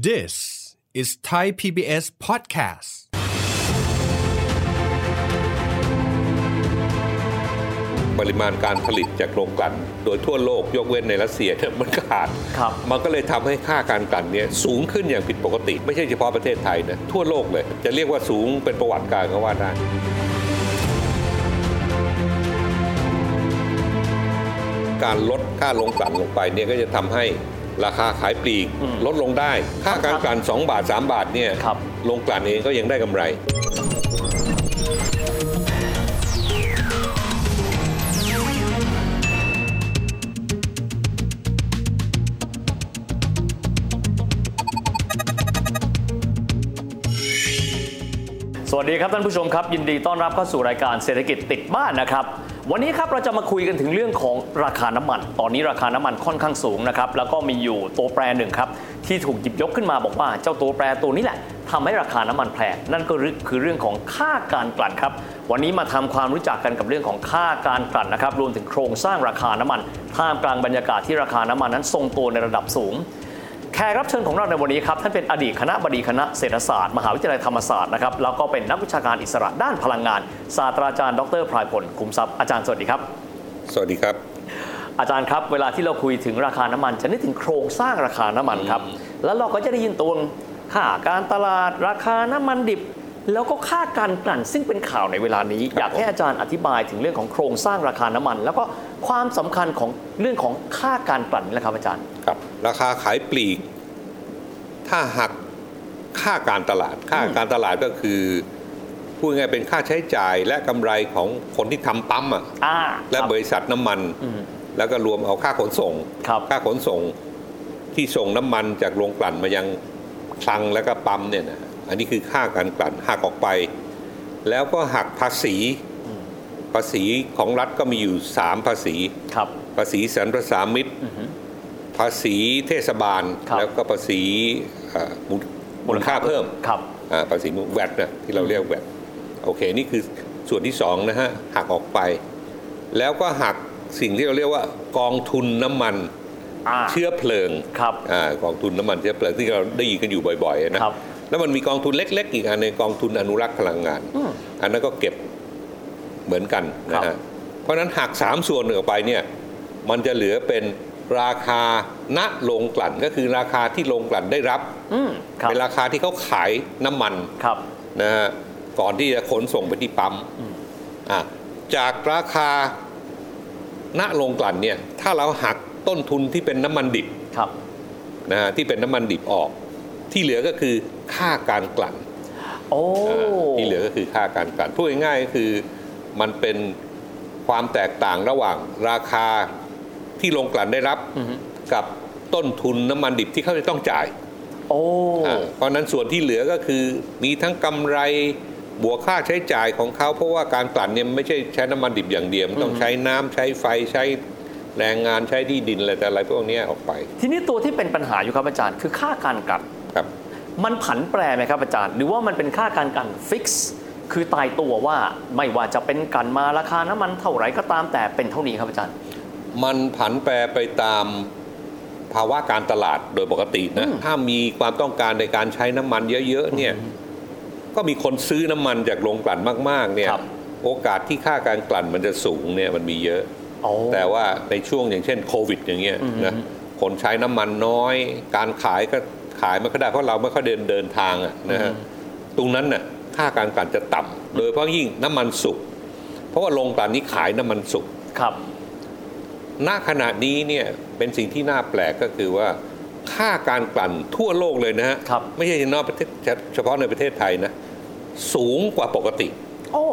This is Thai PBS podcast. ปริมาณการผลิตจากโรงกลั่น โดยทั่วโลกยกเว้นในรัสเซียเนี่ยมันขาด ครับมันก็เลยทำให้ค่าการกลั่นเนี่ยสูงขึ้นอย่างผิดปกติ ไม่ใช่เฉพาะประเทศไทยนะทั่วโลกเลย จะเรียกว่าสูงเป็นประวัติการก็ว่าได้ การลดค่าลงกลั่นลงไปเนี่ยก็จะทำให้ ราคาขายปลีกลดลงได้ ค่าการกลั่น2 บาท 3 บาทเนี่ยครับลงกลั่นเองก็ยังได้กำไรสวัสดีครับท่านผู้ชมครับ ยินดีต้อนรับเข้าสู่รายการเศรษฐกิจติดบ้านนะครับ วันนี้ครับเราจะมาคุยกันถึงเรื่องของราคาน้ำมัน ตอนนี้ราคาน้ำมันค่อนข้างสูงนะครับ แล้วก็มีอยู่ตัวแปรหนึ่งครับ ที่ถูกหยิบยกขึ้นมาบอกว่า เจ้าตัวแปรตัวนี้แหละทำให้ราคาน้ำมันแพงนั่นก็คือเรื่องของค่าการกลั่นครับ วันนี้มาทำความรู้จักกันกับเรื่องของค่าการกลั่นนะครับ รวมถึงโครงสร้างราคาน้ำมันท่ามกลางบรรยากาศที่ราคาน้ำมันนั้นทรงตัวในระดับสูง แขกรับเชิญของเราในวันนี้ครับท่านเป็นอดีตคณะบดีคณะเศรษฐศาสตร์ มหาวิทยาลัยธรรมศาสตร์นะครับแล้วก็เป็นนักวิชาการอิสระด้านพลังงาน ศาสตราจารย์ดรพลายพลคุมทรัพย์อาจารย์สวัสดีครับ สวัสดีครับ อาจารย์ครับ เวลาที่เราคุยถึงราคาน้ำมันจะนึกถึงโครงสร้างราคาน้ำมันครับแล้วเราก็จะได้ยินตัวค่าการตลาดราคาน้ำมันดิบ แล้วก็ค่าการกลั่นซึ่งเป็นข่าวในเวลานี้ครับอยากให้อาจารย์อธิบายถึงเรื่องของโครงสร้างราคาน้ำมัน แล้วก็ความสำคัญของเรื่องของค่าการกลั่นนี่แหละครับอาจารย์ครับ ราคาขายปลีก ถ้าหักค่าการตลาด ค่าการตลาดก็คือพูดง่ายๆเป็นค่าใช้จ่ายและกำไรของคนที่ทำปั๊มอะอ่าและครับบริษัทน้ำมันอืมแล้วก็รวมเอาค่าขนส่งครับค่าขนส่งที่ส่งน้ำมันจากโรงกลั่นมายังคลังแล้วก็ปั๊มเนี่ยนะ อันนี้คือค่าการกลั่นหักออกไป แล้วก็หักภาษีภาษีของรัฐก็มีอยู่ 3 ภาษีครับภาษีสรรพสามิตอือฮึภาษีเทศบาลครับแล้วก็ภาษีเอ่อมูลมูลค่าเพิ่มครับอ่าภาษีแวดนะที่เราเรียกแวดโอเคนี่คือส่วนที่สองนะฮะหักออกไป แล้วก็หักสิ่งที่เราเรียกว่ากองทุนน้ำมันอ่าเชื้อเพลิงครับอากองทุนน้ำมันเชื้อเพลิงที่เราได้ยินกันอยู่บ่อยๆนะครับ แล้วมันมีกองทุนเล็ก ๆ อีกอันในงกองทุนอนุรักษ์พลังงานอืมอันนั้นก็เก็บเหมือนกันนะครัฮะบเพราะฉะนั้นหักสามส่วนออกไปเนี่ยมันจะเหลือเป็นราคาณโรงกลั่นก็คือราคาที่โรงกลั่นได้รับอืมครับเป็นราคาที่เขาขายน้ำมันครับนะฮะก่อนที่จะขนส่งไปที่ปั๊มอะจากราคาณโรงกลั่นเนี่ยถ้าเราหักต้นทุนที่เป็นน้ำมันดิบครับนะฮะที่เป็นน้ำมันดิบออก ที่เหลือก็คือค่าการกลั่นโอ้อ่าที่เหลือก็คือค่าการกลั่นพูดง่ายๆก็คือมันเป็นความแตกต่างระหว่างราคาที่โรงกลั่นได้รับอือฮึกับต้นทุนน้ำมันดิบที่เขาจะต้องจ่ายโอ้อ่าเพราะฉะนั้นส่วนที่เหลือก็คือมีทั้งกำไรบวกค่าใช้จ่ายของเขาเพราะว่าการกลั่นเนี่ยมันไม่ใช่ใช้น้ำมันดิบอย่างเดียวมันต้องใช้น้ำใช้ไฟใช้แรงงานใช้ที่ดินอะไรแต่อะไรพวกเนี้ยออกไป ทีนี้ตัวที่เป็นปัญหาอยู่ครับอาจารย์ คือค่าการกลั่น ครับมันผันแปรไหมครับอาจารย์ หรือว่ามันเป็นค่าการกลั่นฟิกซ์คือตายตัวว่าไม่ว่าจะเป็นกลั่นมาราคาน้ำมันเท่าไหร่ก็ตามแต่เป็นเท่านี้ครับอาจารย์ มันผันแปรไปตามภาวะการตลาดโดยปกตินะถ้ามีความต้องการในการใช้น้ำมันเยอะๆเนี่ยก็มีคนซื้อน้ำมันจากโรงกลั่นมากๆเนี่ยครับโอกาสที่ค่าการกลั่นมันจะสูงเนี่ยมันมีเยอะโอ้แต่ว่าในช่วงอย่างเช่นโควิด อย่างเงี้ยอืมนะคนใช้น้ำมันน้อย การขายก็ ขายไม่ค่อยได้เพราะเราไม่ค่อยเดินเดินทางอะนะฮะตรงนั้นน่ะค่าการกลั่นจะต่ำโดยเฉพาะยิ่งน้ำมันสุกเพราะว่าโรงกลั่นนี้ขายน้ำมันสุกครับณขณะนี้เนี่ยเป็นสิ่งที่น่าแปลกก็คือว่าค่าการกลั่นทั่วโลกเลยนะฮะครับไม่ใช่เฉพาะประเทศเฉพาะในประเทศไทยนะ สูงกว่าปกติ โอ้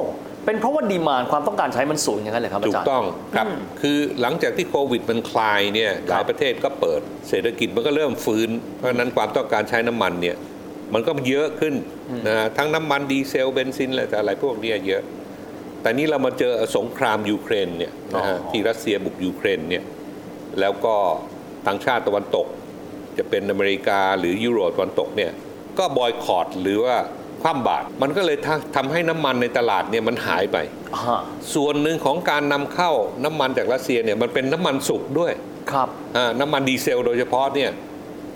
เป็นเพราะว่า demand ความต้องการใช้มันสูงอย่างนั้นเลยครับอาถูจากรย์ ต้องครับอืมคือหลังจากที่โควิดมันคลายเนี่ยหลายประเทศก็เปิด เศรษฐกิจมันก็เริ่มฟื้น เพราะฉะนั้นความต้องการใช้น้ำมันเนี่ยมันก็เยอะขึ้นนะฮะทั้งน้ำมันดีเซลเบนซินอะไรแต่อะไรพวกเนี้ยเยอะ แต่นี่เรามาเจอสงครามยูเครนเนี่ยนะฮะอ๋อ ที่รัสเซียบุกยูเครนเนี่ยแล้วก็ทางชาติตะวันตก จะเป็นอเมริกาหรือยุโรปตะวันตกเนี่ยก็บอยคอรดหรือว่า คว่ำบาตรมันก็เลยทำทำให้น้ำมันในตลาดเนี่ยมันหายไปอ่าส่วนหนึ่งของการนำเข้าน้ำมันจากรัสเซียเนี่ยมันเป็นน้ำมันสุกด้วยครับอ่าน้ำมันดีเซลโดยเฉพาะเนี่ย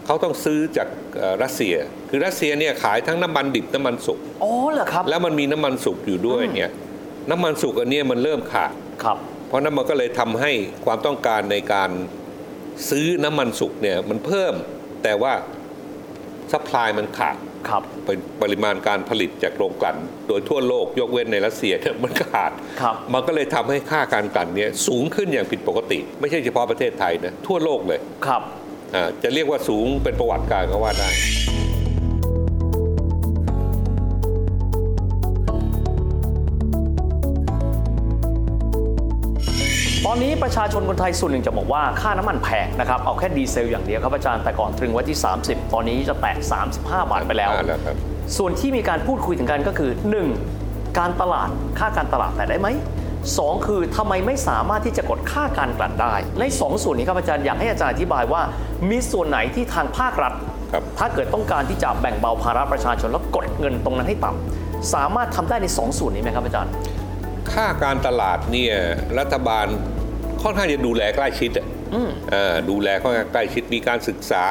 เขาต้องซื้อจากเอ่อรัสเซีย คือรัสเซียเนี่ยขายทั้งน้ำมันดิบน้ำมันสุกอ๋อเหรอครับแล้วมันมีน้ำมันสุกอยู่ด้วยเนี่ยน้ำมันสุกอันเนี้ยมันเริ่มขาดครับ เพราะนั้นมันก็เลยทำให้ความต้องการในการซื้อน้ำมันสุกเนี่ยมันเพิ่ม แต่ว่า supply มันขาด ครับเป็นปริมาณการผลิตจากโรงกลั่น โดยทั่วโลกยกเว้นในรัสเซียเนี่ยมันขาด ครับมันก็เลยทำให้ค่าการกลั่นเนี่ยสูงขึ้นอย่างผิดปกติ ไม่ใช่เฉพาะประเทศไทยนะทั่วโลกเลยครับ อ่าจะเรียกว่าสูงเป็นประวัติการณ์ก็ว่าได้ อนนี้ประชาชนคนไทยส่วนหนึ่งจะบอกว่าค่าน้ำมันแพงนะครับ เอาแค่ดีเซลอย่างเดียวครับอาจารย์แต่ก่อนตรึงไว้ที่ 30 ตอนนี้จะแตะ35 บาทไปแล้วอ่าแล้วครับ ส่วนที่มีการพูดคุยถึงกันก็คือ 1. การตลาดค่าการตลาดแต่ได้ไหมสองคือทำไมไม่สามารถที่จะกดค่าการกลั่นได้ ในสองส่วนนี้ครับอาจารย์อยากให้อาจารย์อธิบายว่า มีส่วนไหนที่ทางภาครัฐ ครับ ถ้าเกิดต้องการที่จะแบ่งเบาภาระประชาชนแล้วกดเงินตรงนั้นให้ต่ำสามารถทำได้ในสองส่วนนี้ไหมครับอาจารย์ ค่าการตลาดเนี่ยรัฐบาล ค่อนข้างจะดูแลใกล้ชิดอะเอ่อดูแลค่อนข้างใกล้ชิดมีการศึกษา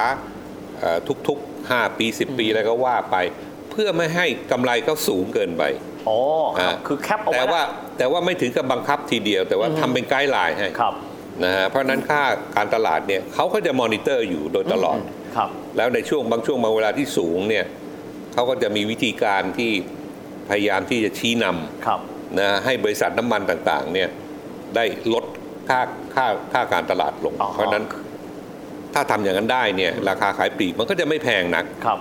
เอ่อทุกๆ 5 ปี 10 ปีอะไรก็ว่าไป เพื่อไม่ให้กำไรเขาสูงเกินไปอ๋อครับอ่าคือ cap เอาไว้แต่ว่าละแต่ว่าไม่ถึงกับบังคับทีเดียว แต่ว่าทำเป็น guideline ให้ครับนะฮะเพราะฉะนั้นค่าการตลาดเนี่ยเขาก็จะมอนิเตอร์อยู่โดยตลอดครับ แล้วในช่วงบางช่วงบางเวลาที่สูงเนี่ยเขาก็จะมีวิธีการที่พยายามที่จะชี้นำครับนะให้บริษัทน้ำมันต่างๆเนี่ยได้ลด ค่าค่าค่าการตลาดลงอ๋อเพราะฉะนั้นถ้าทำอย่างนั้นได้เนี่ยราคาขายปลีกมันก็จะไม่แพงนักครับ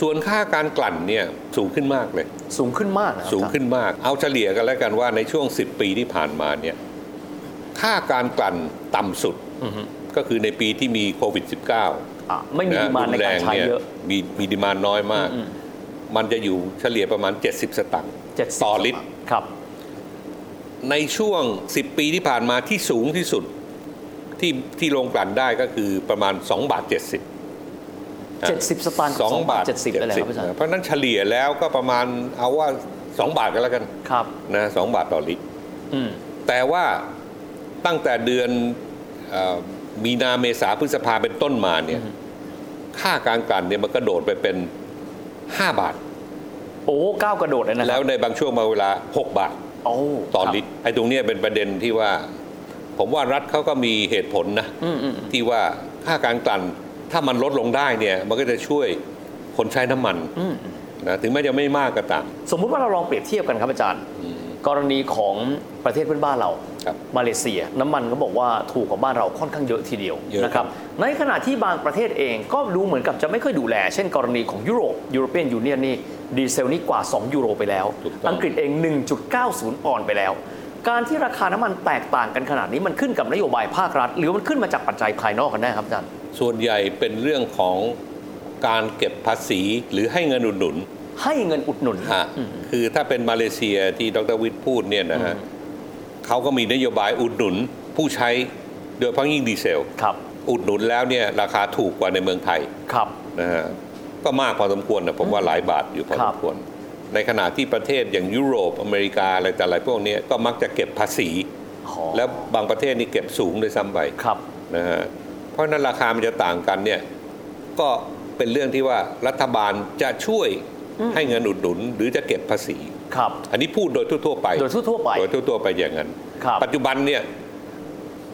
ส่วนค่าการกลั่นเนี่ยสูงขึ้นมากเลย สูงขึ้นมากนะครับสูงขึ้นมาก เอาเฉลี่ยกันแล้วกันว่าในช่วง 10 ปีที่ผ่านมาเนี่ยค่าการกลั่นต่ำสุดอือฮึก็คือในปีที่มีโควิด -19 อะไม่มีนะดีมานในการใช้เยอะมีมีดีมานน้อยมากอืมมันจะอยู่เฉลี่ยประมาณ 70 สตางค์70ต่อลิตรครับ ในช่วง 10 ปีที่ผ่านมาที่สูงที่สุดที่ที่ลงกลั่นได้ก็คือประมาณ2บาท70 70 สตางค์กับ2 2บาท70ได้เลยครับอาจารย์เพราะฉะนั้นเฉลี่ยแล้วก็ประมาณเอาว่า 2 บาทกันแล้วกันครับนะสบาทต่อลิตรอืมแต่ว่าตั้งแต่เดือนเออมีนาเมษาพฤษภาเป็นต้นมาเนี่ยค่าการกลั่นเนี่ยมันกระโดดไปเป็น 5 บาท โอ้ก้าวกระโดดเลยนะคแล้รัวในบางช่วงบางเวลา 6 บาทโอ้ ต่อครับลิตรไอ้ตรงเนี้ยเป็นประเด็นที่ว่า ผมว่ารัฐเขาก็มีเหตุผลนะอืมอืมที่ว่าค่าการกลั่นถ้ามันลดลงได้เนี่ย มันก็จะช่วยคนใช้น้ำมันอืมนะถึงแม้จะไม่มากก็ตามสมมุติว่าเราลองเปรียบเทียบกันครับอาจารย์ กรณีของประเทศเพื่อนบ้านเราครับมาเลเซีย น้ำมันก็บอกว่าถูกกว่าบ้านเราค่อนข้างเยอะทีเดียวเยอะนะครับในขณะที่บางประเทศเองก็ดูเหมือนกับจะไม่ค่อยดูแล เช่น กรณีของยุโรป European Union นี่ ดีเซลนี่กว่า 2 ยูโรไปแล้วถูกต้องอังกฤษเอง 1.90 ปอนด์ไปแล้ว การที่ราคาน้ำมันแตกต่างกันขนาดนี้มันขึ้นกับนโยบายภาครัฐ หรือมันขึ้นมาจากปัจจัยภายนอกกันแน่ครับอาจารย์ส่วนใหญ่เป็นเรื่องของการเก็บภาษีหรือให้เงินอุดหนุน ให้เงินอุดหนุนฮะคือถ้าเป็นมาเลเซียที่ดรวิทย์พูดเนี่ยนะฮะเขาก็มีนโยบายอุดหนุนผู้ใช้โดยเฉพาะยิ่งดีเซลครับอุดหนุนแล้วเนี่ยราคาถูกกว่าในเมืองไทยครับนะฮะ ก็มากพอสมควรนะผมว่าหลายบาทอยู่พอคสรัมบควร ในขณะที่ประเทศอย่างยุโรปอเมริกาอะไรแต่อะไรพวกเนี้ยก็มักจะเก็บภาษีอ๋อแล้วบางประเทศนี่เก็บสูงด้วยซ้ำไปครับนะฮะเพราะฉะนั้นราคามันจะต่างกันเนี่ยก็เป็นเรื่องที่ว่ารัฐบาลจะช่วยให้เงินอุดหนุนหรือจะเก็บภาษีครับ อันนี้พูดโดยทั่วๆไป โดยทั่วๆไป โดยทั่วๆไปอย่างนั้นครับปัจจุบันเนี่ย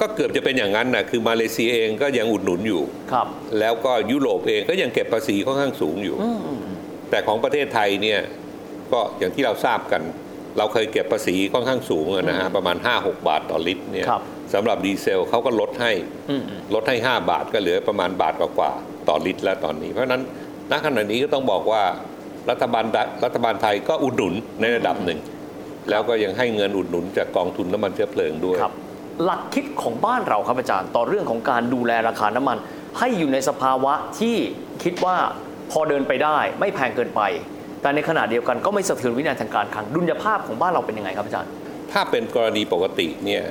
ก็เกือบจะเป็นอย่างนั้นนะคือมาเลเซียเองก็ยังอุดหนุนอยู่ครับ แล้วก็ยุโรปเองก็ยังเก็บภาษีค่อนข้างสูงอยู่อืมอืมอืมแต่ของประเทศไทยเนี่ยก็อย่างที่เราทราบกัน เราเคยเก็บภาษีค่อนข้างสูงอะนะฮะประมาณ 5-6 บาทต่อลิตรเนี่ยครับสำหรับดีเซลเขาก็ลดให้อืมอืมลดให้ 5 บาทก็เหลือประมาณบาทกว่าๆต่อลิตรแล้วตอนนี้ เพราะฉะนั้นณขณะนี้ก็ต้องบอกว่ารัฐบาลรัฐบาลไทยก็อุดหนุนในระดับหนึ่ง แล้วก็ยังให้เงินอุดหนุนจากกองทุนน้ำมันเชื้อเพลิงด้วยครับ หลักคิดของบ้านเราครับอาจารย์ ต่อเรื่องของการดูแลราคาน้ำมัน ให้อยู่ในสภาวะที่คิดว่าพอเดินไปได้ ไม่แพงเกินไป แต่ในขณะเดียวกันก็ไม่สะเทือนวินัยทางการคลังดุลยภาพของบ้านเราเป็นยังไงครับอาจารย์ ถ้าเป็นกรณีปกติเนี่ย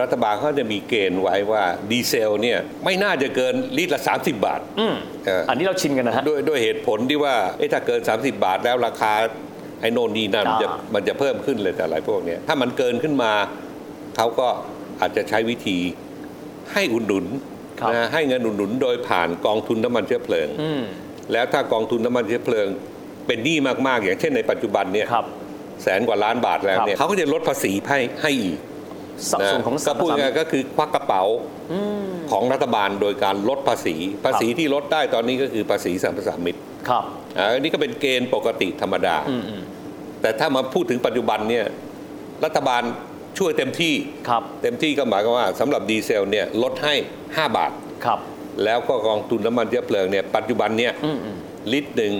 รัฐบาลเขาจะมีเกณฑ์ไว้ว่าดีเซลเนี่ยไม่น่าจะเกินลิตรละ 30 บาทอืมเอออันนี้เราชินกันนะฮะด้วยด้วยเหตุผลที่ว่าเอ๊ะถ้าเกิน 30 บาทแล้วราคาไอ้โน่นนี่นั่นมันจะอ่ามันจะเพิ่มขึ้นเลยแต่อะไรพวกเนี้ยถ้ามันเกินขึ้นมาเขาก็ อาจจะใช้วิธีให้อุดหนุนครับนะให้เงินอุดหนุนโดยผ่านกองทุนน้ำมันเชื้อเพลิงอืมแล้วถ้ากองทุนน้ำมันเชื้อเพลิง เป็นหนี้มากๆ อย่างเช่นในปัจจุบันเนี่ยครับแสนกว่าล้านบาทแล้วเนี่ยครับเขาก็จะลดภาษีให้ให้อีกสัดส่วนของก็พูดง่ายๆก็คือควักกระเป๋าของรัฐบาลโดยการลดภาษี ภาษีที่ลดได้ตอนนี้ก็คือภาษีสัมปทานมิตรครับอ่าอันนี้ก็เป็นเกณฑ์ปกติธรรมดาอืมอืมแต่ถ้ามาพูดถึงปัจจุบันเนี่ยรัฐบาล ช่วยเต็มที่ครับเต็มที่ก็หมายความว่าสำหรับดีเซลเนี่ยลดให้ 5 บาท ครับ แล้วก็กองทุนน้ำมันเชื้อเพลิงเนี่ยปัจจุบันเนี่ยอืมอืม ลิตรหนึ่ง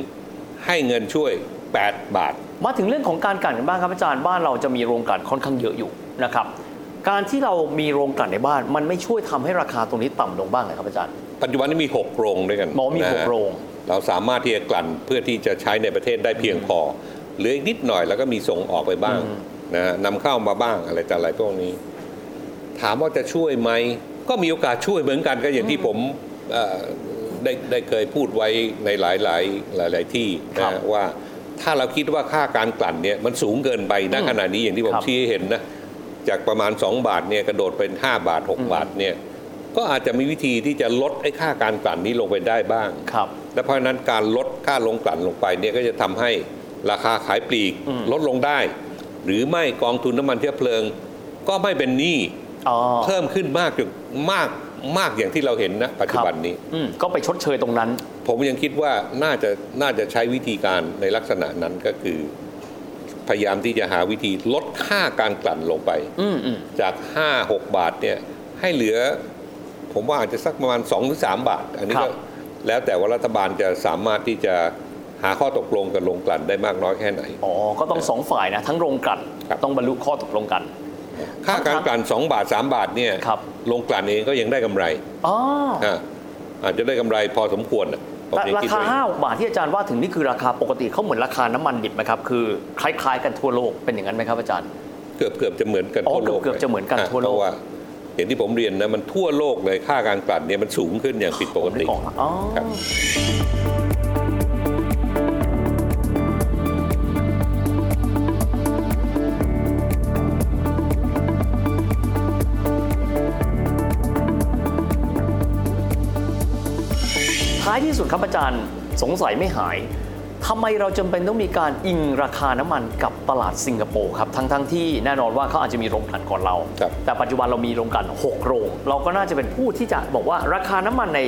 ให้เงินช่วย 8 บาท มาถึงเรื่องของการกลั่นกันบ้างครับอาจารย์บ้านเราจะมีโรงกลั่นค่อนข้างเยอะอยู่นะครับการที่เรามีโรงกลั่นในบ้าน มันไม่ช่วยทำให้ราคาตรงนี้ต่ำลงบ้างเลยครับอาจารย์ ปัจจุบันนี้มี 6 โรงด้วยกันหมอมีนะหฮะกโรง เราสามารถที่จะกลั่นเพื่อที่จะใช้ในประเทศได้เพียงพอเหลืออีกนิดหน่อยแล้วก็มีส่งออกไปบ้าง นะฮะนำเข้ามาบ้างอะไรแต่อะไรพวกนี้ ถามว่าจะช่วยไหม ก็มีโอกาสช่วยเหมือนกันก็อย่างที่ผมเอ่อได้ได้เคยพูดไว้ในหลายหลายหลายหลายๆที่ครันะบว่าถ้าเราคิดว่าค่าการกลั่นเนี่ยมันสูงเกินไปณขณะนี้อย่างที่ผมครับชี้ให้เห็นนะจากประมาณ 2 บาทเนี่ยกระโดดเป็น 5 บาท 6 บาทเนี่ยก็อาจจะมีวิธีที่จะลดไอ้ค่าการกลั่นนี้ลงไปได้บ้างครับและเพราะฉะนั้นการลดค่าลงกลั่นลงไปเนี่ยก็จะทำให้ราคาขายปลีกอืมลดลงได้ หรือไม่กองทุนน้ำมันเชื้อเพลิง ก็ไม่เป็นหนี้อ๋อเพิ่มขึ้นมากจนมากมากอย่างที่เราเห็นนะปัจจุบันนี้อืมก็ไปชดเชยตรงนั้น ผมยังคิดว่าน่าจะน่าจะใช้วิธีการในลักษณะนั้นก็คือ พยายามที่จะหาวิธีลดค่าการกลั่นลงไปอืมอืมจาก5 6บาทเนี่ยให้เหลือ ผมว่าอาจจะสักประมาณ2หรือ3บาท อันนี้ครัก็บแล้วแต่ว่ารัฐบาลจะสามารถที่จะ หาข้อตกลงกับโรงกลั่นได้มากน้อยแค่ไหน อ๋อ ก็ต้องสองฝ่ายนะ ทั้งโรงกลั่นครับต้องบรรลุข้อตกลงกัน ค่าการกลั่น2บาท 3 บาทเนี่ยครับโรงกลั่นเองก็ยังได้กำไรอ๋ออะอาจจะได้กำไรพอสมควรน่ะผมแต่ยังราคิดคาไว้ห้าบาทที่อาจารย์ว่าถึงนี่คือราคาปกติเขาเหมือนราคาน้ำมันดิบไหมครับคือคล้ายๆ กันทั่วโลกเป็นอย่างนั้นไหมครับอาจารย์ เกือบเกือบจะเหมือนกันอ๋อทั่วโลกเกือบๆจะเหมือนกันทั่วโลกเพราะว่าอย่างที่ผมเรียนนะมันทั่วโลกเลยค่าการกลั่นเนี่ยมันสูงขึ้นอย่างผิดปกผมนึติายที่สุดครับอาจารย์สงสัยไม่หายทำไมเราจำเป็นต้องมีการอิงราคาน้ำมันกับตลาดสิงคโปร์ครับทั้งทั้งๆที่แน่นอนว่าเขาอาจจะมีโรงกลั่นก่อนเราครับแต่ปัจจุบันเรามีโรงกลั่น6 โรง เราก็น่าจะเป็นผู้ที่จะบอกว่าราคาน้ำมันใน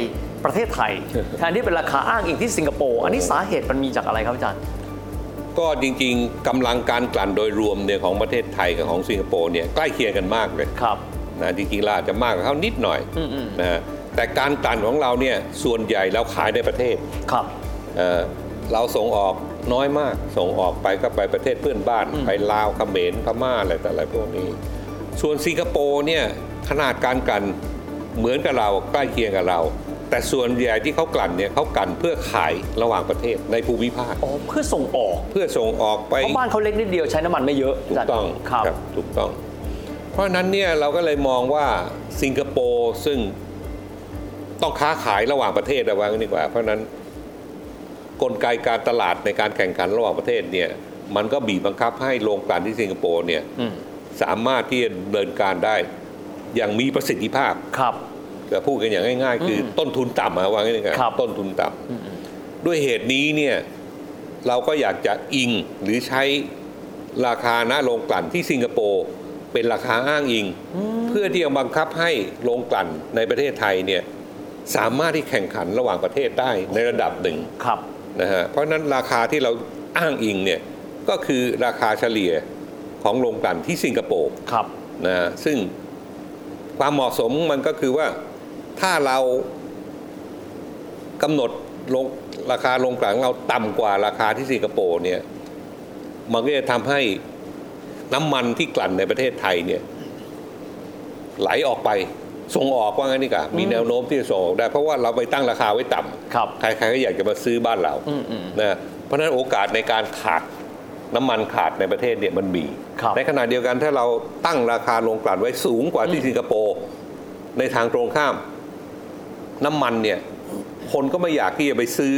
ประเทศไทยแทนที่เป็นราคาอ้างอิงที่สิงคโปร์อันนี้สาเหตุมันมีจากอะไรครับอาจารย์ ก็จริงๆกำลังการกลั่นโดยรวมเนี่ยของประเทศไทยกับของสิงคโปร์เนี่ยใกล้เคียงกันมากเลยครับนะจริงๆเราอาจจะมากกว่าเขานิดหน่อยอืมนะฮะ แต่การกลั่นของเราเนี่ยส่วนใหญ่เราขายในประเทศครับเอ่อเราส่งออกน้อยมาก ส่งออกไปก็ไปประเทศเพื่อนบ้านอืมไปลาวเขมรพม่าอะไรแต่อะไรพวกนี้ ส่วนสิงคโปร์เนี่ยขนาดการกลั่นเหมือนกับเราใกล้เคียงกับเรา แต่ส่วนใหญ่ที่เขากลั่นเนี่ยเขากลั่นเพื่อขายระหว่างประเทศในภูมิภาค อ๋อเพื่อส่งออก เพื่อส่งออกไป เพราะบ้านเขาเล็กนิดเดียวใช้น้ำมันไม่เยอะถูกต้องครับ ถูกต้อง เพราะฉะนั้นเนี่ยเราก็เลยมองว่าสิงคโปร์ซึ่ง ต้องค้าขายระหว่างประเทศระวังนดีกว่า เพราะฉะนั้นกลไกการตลาดในการแข่งขันระหว่างประเทศเนี่ยมันก็บีบบังคับให้โรงกลั่นที่สิงคโปร์เนี่ยอืมสามารถที่จะดำเนินการได้อย่างมีประสิทธิภาพครับจะพูดกันอย่างง่าย ๆ คืออต้นทุนต่ำอะว่างั้นดีกว่าครับต้นทุนต่ำด้วยเหตุนี้เนี่ยเราก็อยากจะอิงหรือใช้ราคาหน้าโรงกลั่นที่สิงคโปร์เป็นราคาอ้างอิง เพื่อที่จะบังคับให้โรงกลั่นในประเทศไทยเนี่ย สามารถที่แข่งขันระหว่างประเทศได้ในระดับหนึ่งครับนะฮะเพราะฉะนั้นราคาที่เราอ้างอิงเนี่ยก็คือราคาเฉลี่ยของโรงกลั่นที่สิงคโปร์ครับนะฮะซึ่งความเหมาะสมมันก็คือว่าถ้าเรากำหนดลงราคาโรงกลั่นของเราต่ำกว่าราคาที่สิงคโปร์เนี่ยมันก็จะทำให้น้ำมันที่กลั่นในประเทศไทยเนี่ยไหลออกไป ส่งออกว่างั้นนี่กะมีแนวโน้มที่จะส่งออกได้ เพราะว่าเราไปตั้งราคาไว้ต่ำครับใครๆก็อยากจะมาซื้อบ้านเราอืมอืมนะเพราะฉะนั้นโอกาสในการขาดน้ำมันขาดในประเทศเนี่ยมันมีครับในขณะเดียวกันถ้าเราตั้งราคาโรงกลั่นไว้สูงกว่าที่สิงคโปร์ในทางตรงข้าม น้ำมันเนี่ยคนก็ไม่อยากที่จะไปซื้อ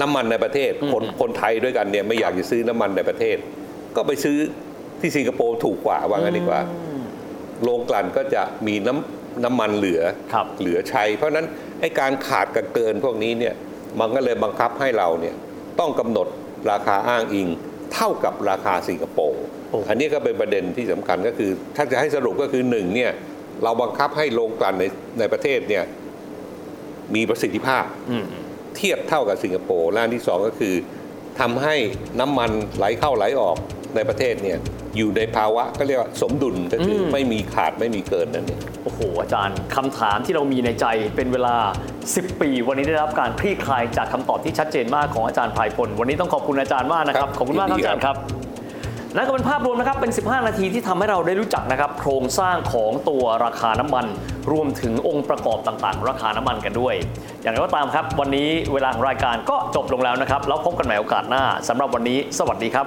น้ำมันในประเทศ คนคนไทยด้วยกันเนี่ยไม่อยากจะซื้อน้ำมันในประเทศ ก็ไปซื้อที่สิงคโปร์ถูกกว่าว่างั้นดีกว่า โรงกลั่นก็จะมีน้น้ำมันเหลือครับเหลือใช้ เพราะฉะนั้นไอ้การขาดกับเกินพวกนี้เนี่ยมันก็เลยบังคับให้เราเนี่ยต้องกำหนดราคาอ้างอิง เท่ากับราคาสิงคโปร์โอ้อันนี้ก็เป็นประเด็นที่สำคัญก็คือ ถ้าจะให้สรุปก็คือหนึ่งเนี่ยเราบังคับให้โรงกลั่นในในประเทศเนี่ยมีประสิทธิภาพอืมเทียบเท่ากับสิงคโปร์และอันที่สองก็คือทำให้น้ำมันไหลเข้าไหลออกในประเทศเนี่ย อยู่ในภาวะก็เรียกว่าสมดุลก็คืออม ไม่มีขาดไม่มีเกินนั่นเอง โอ้โห อาจารย์คำถามที่เรามีในใจเป็นเวลา 10 ปี วันนี้ได้รับการคลี่คลายจากคำตอบที่ชัดเจนมากของอาจารย์ภายพล วันนี้ต้องขอบคุณอาจารย์มากนะครับ ครับขอบคุณมากครับยินดีอาจารย์ครับนั่นก็เป็นภาพรวมนะครับ เป็น 15 นาทีที่ทำให้เราได้รู้จักนะครับ โครงสร้างของตัวราคาน้ำมัน รวมถึงองค์ประกอบต่างๆของราคาน้ำมันกันด้วย อย่างไรก็ตามครับ วันนี้เวลาของรายการก็จบลงแล้วนะครับ แล้วพบกันใหม่โอกาสหน้าสำหรับวันนี้ สวัสดีครับ